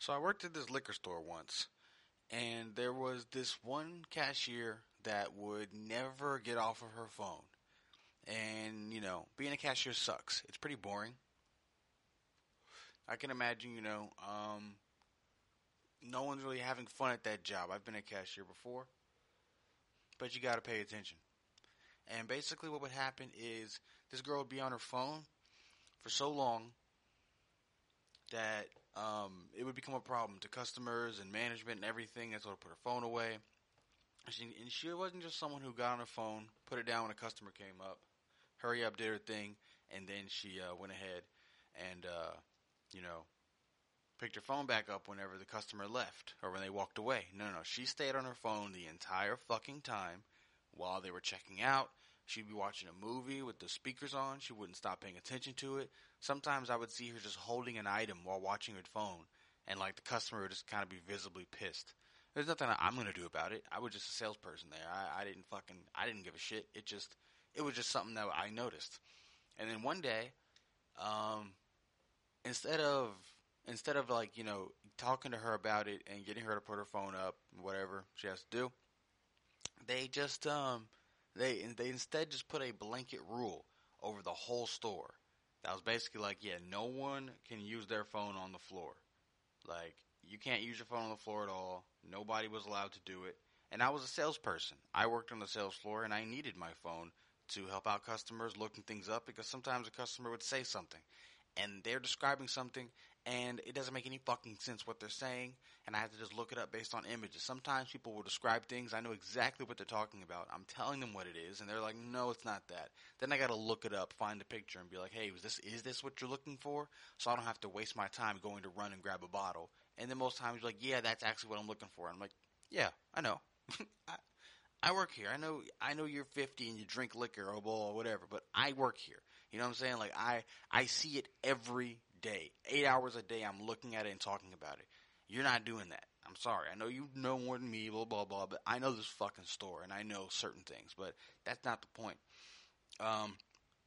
So I worked at this liquor store once, and there was this one cashier that would never get off of her phone. And, you know, being a cashier sucks. It's pretty boring. I can imagine, you know, um, no one's really having fun at that job. I've been a cashier before, but you got to pay attention. And basically, what would happen is this girl would be on her phone for so long that um, it would become a problem to customers and management and everything. That's what would put her phone away. And she, and she wasn't just someone who got on her phone, put it down when a customer came up, hurry up, did her thing, and then she uh, went ahead and, uh, you know, picked her phone back up whenever the customer left or when they walked away. No, no, no. She stayed on her phone the entire fucking time while they were checking out. She'd be watching a movie with the speakers on. She wouldn't stop paying attention to it. Sometimes I would see her just holding an item while watching her phone, and like the customer would just kind of be visibly pissed. There's nothing I'm gonna do about it. I was just a salesperson there. I, I didn't fucking I didn't give a shit. It just it was just something that I noticed. And then one day, um, instead of instead of like you know talking to her about it and getting her to put her phone up, whatever she has to do, they just um they they instead just put a blanket rule over the whole store. That was basically like, yeah, no one can use their phone on the floor. Like you can't use your phone on the floor at all. Nobody was allowed to do it. And I was a salesperson. I worked on the sales floor and I needed my phone to help out customers looking things up because sometimes a customer would say something and they're describing something and it doesn't make any fucking sense what they're saying and I have to just look it up based on images. Sometimes people will describe things, I know exactly what they're talking about. I'm telling them what it is and they're like, "No, it's not that." Then I got to look it up, find a picture and be like, "Hey, is this is this what you're looking for?" So I don't have to waste my time going to run and grab a bottle. And then most times you're like, "Yeah, that's actually what I'm looking for." And I'm like, "Yeah, I know." I, I work here. I know I know you're 50 and you drink liquor or or whatever, but I work here. You know what I'm saying? Like I I see it every day. 8 hours a day I'm looking at it and talking about it. You're not doing that. I'm sorry. I know you know more than me, blah blah blah, but I know this fucking store and I know certain things, but that's not the point. Um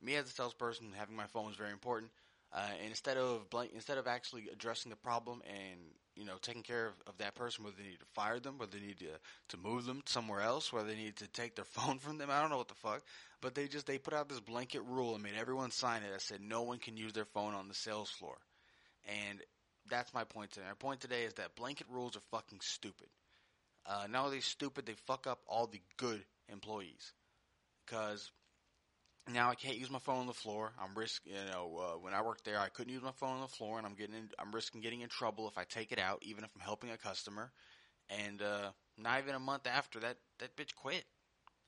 me as a salesperson having my phone is very important. Uh, and instead of blank, instead of actually addressing the problem and you know taking care of, of that person, whether they need to fire them, whether they need to to move them somewhere else, whether they need to take their phone from them, I don't know what the fuck. But they just they put out this blanket rule and made everyone sign it that said no one can use their phone on the sales floor, and that's my point today. My point today is that blanket rules are fucking stupid. Uh, not only stupid, they fuck up all the good employees because now I can't use my phone on the floor. I'm risk, you know, uh, when I worked there, I couldn't use my phone on the floor, and I'm getting, in, I'm risking getting in trouble if I take it out, even if I'm helping a customer. And uh, not even a month after that, that bitch quit.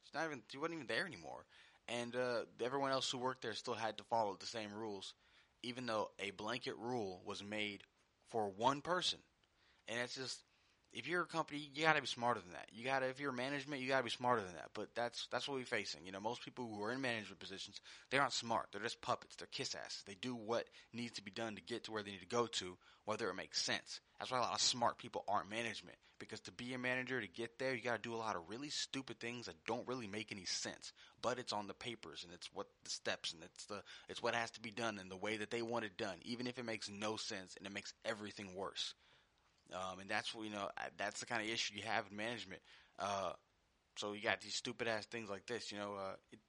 She's not even, she wasn't even there anymore. And uh, everyone else who worked there still had to follow the same rules, even though a blanket rule was made for one person. And it's just, if you're a company, you got to be smarter than that. You got to, if you're management, you got to be smarter than that. But that's that's what we're facing. You know, most people who are in management positions, they aren't smart. They're just puppets. They're kiss asses. They do what needs to be done to get to where they need to go to, whether it makes sense. That's why a lot of smart people aren't management. Because to be a manager, to get there, you got to do a lot of really stupid things that don't really make any sense. But it's on the papers, and it's what the steps, and it's the it's what has to be done, and the way that they want it done, even if it makes no sense and it makes everything worse. Um, and that's what, you know, that's the kind of issue you have in management. Uh, so you got these stupid ass things like this, you know, uh, it,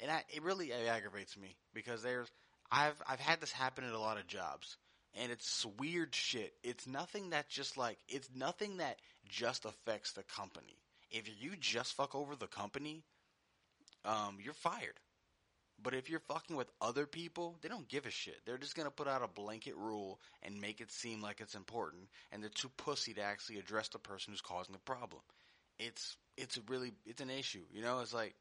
and I, it really aggravates me because there's, I've, I've had this happen at a lot of jobs and it's weird shit. It's nothing that just like, it's nothing that just affects the company. If you just fuck over the company, um, you're fired. But if you're fucking with other people, they don't give a shit. They're just gonna put out a blanket rule and make it seem like it's important, and they're too pussy to actually address the person who's causing the problem. It's it's really it's an issue, you know. It's like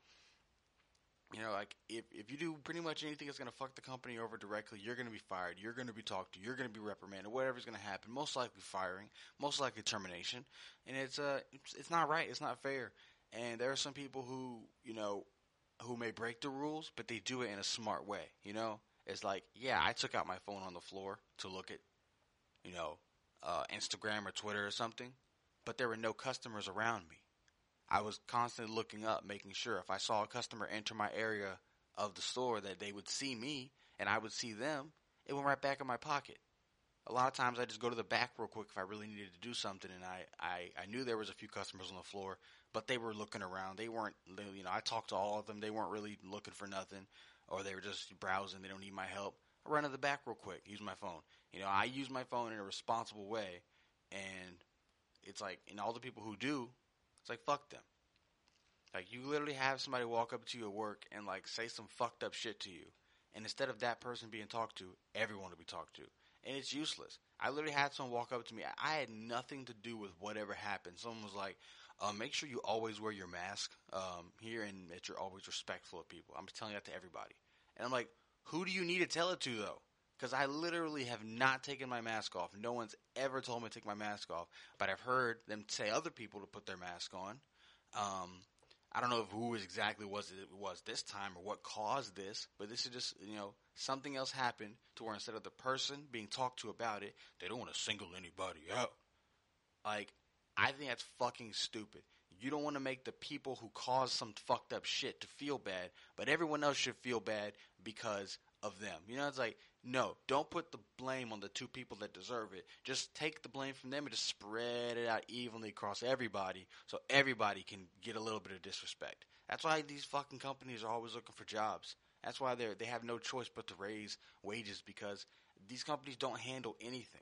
you know, like if if you do pretty much anything that's gonna fuck the company over directly, you're gonna be fired. You're gonna be talked to. You're gonna be reprimanded. Whatever's gonna happen, most likely firing, most likely termination, and it's uh it's, it's not right. It's not fair. And there are some people who you know who may break the rules, but they do it in a smart way. You know, it's like, yeah, I took out my phone on the floor to look at, you know, uh, Instagram or Twitter or something, but there were no customers around me. I was constantly looking up, making sure if I saw a customer enter my area of the store that they would see me and I would see them. It went right back in my pocket. A lot of times I just go to the back real quick if I really needed to do something, and I, I, I knew there was a few customers on the floor, but they were looking around. They weren't, you know, I talked to all of them. They weren't really looking for nothing, or they were just browsing. They don't need my help. I run to the back real quick, use my phone. You know, I use my phone in a responsible way, and it's like, and all the people who do, it's like fuck them. Like you literally have somebody walk up to you at work and like say some fucked up shit to you, and instead of that person being talked to, everyone will be talked to, and it's useless. I literally had someone walk up to me. I had nothing to do with whatever happened. Someone was like, uh, "Make sure you always wear your mask um, here, and that you're always respectful of people." I'm telling that to everybody, and I'm like, "Who do you need to tell it to though?" Because I literally have not taken my mask off. No one's ever told me to take my mask off, but I've heard them say other people to put their mask on. Um, I don't know if who exactly was it was this time or what caused this, but this is just you know something else happened to where instead of the person being talked to about it, they don't want to single anybody out. Like I think that's fucking stupid. You don't want to make the people who caused some fucked up shit to feel bad, but everyone else should feel bad because of them. You know, it's like no, don't put the blame on the two people that deserve it. Just take the blame from them and just spread it out evenly across everybody so everybody can get a little bit of disrespect. That's why these fucking companies are always looking for jobs. That's why they they have no choice but to raise wages because these companies don't handle anything.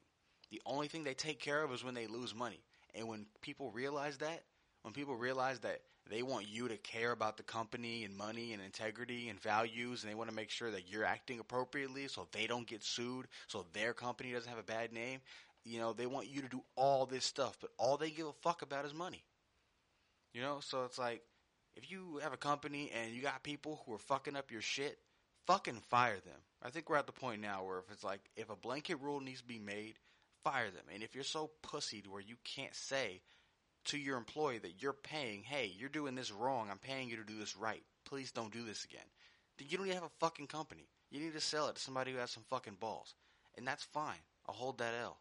The only thing they take care of is when they lose money. And when people realize that, when people realize that they want you to care about the company and money and integrity and values, and they want to make sure that you're acting appropriately so they don't get sued, so their company doesn't have a bad name. You know, they want you to do all this stuff, but all they give a fuck about is money. You know, so it's like if you have a company and you got people who are fucking up your shit, fucking fire them. I think we're at the point now where if it's like if a blanket rule needs to be made, fire them. And if you're so pussied where you can't say to your employee that you're paying, hey, you're doing this wrong. I'm paying you to do this right. Please don't do this again. Then you don't even have a fucking company. You need to sell it to somebody who has some fucking balls. And that's fine. I'll hold that L.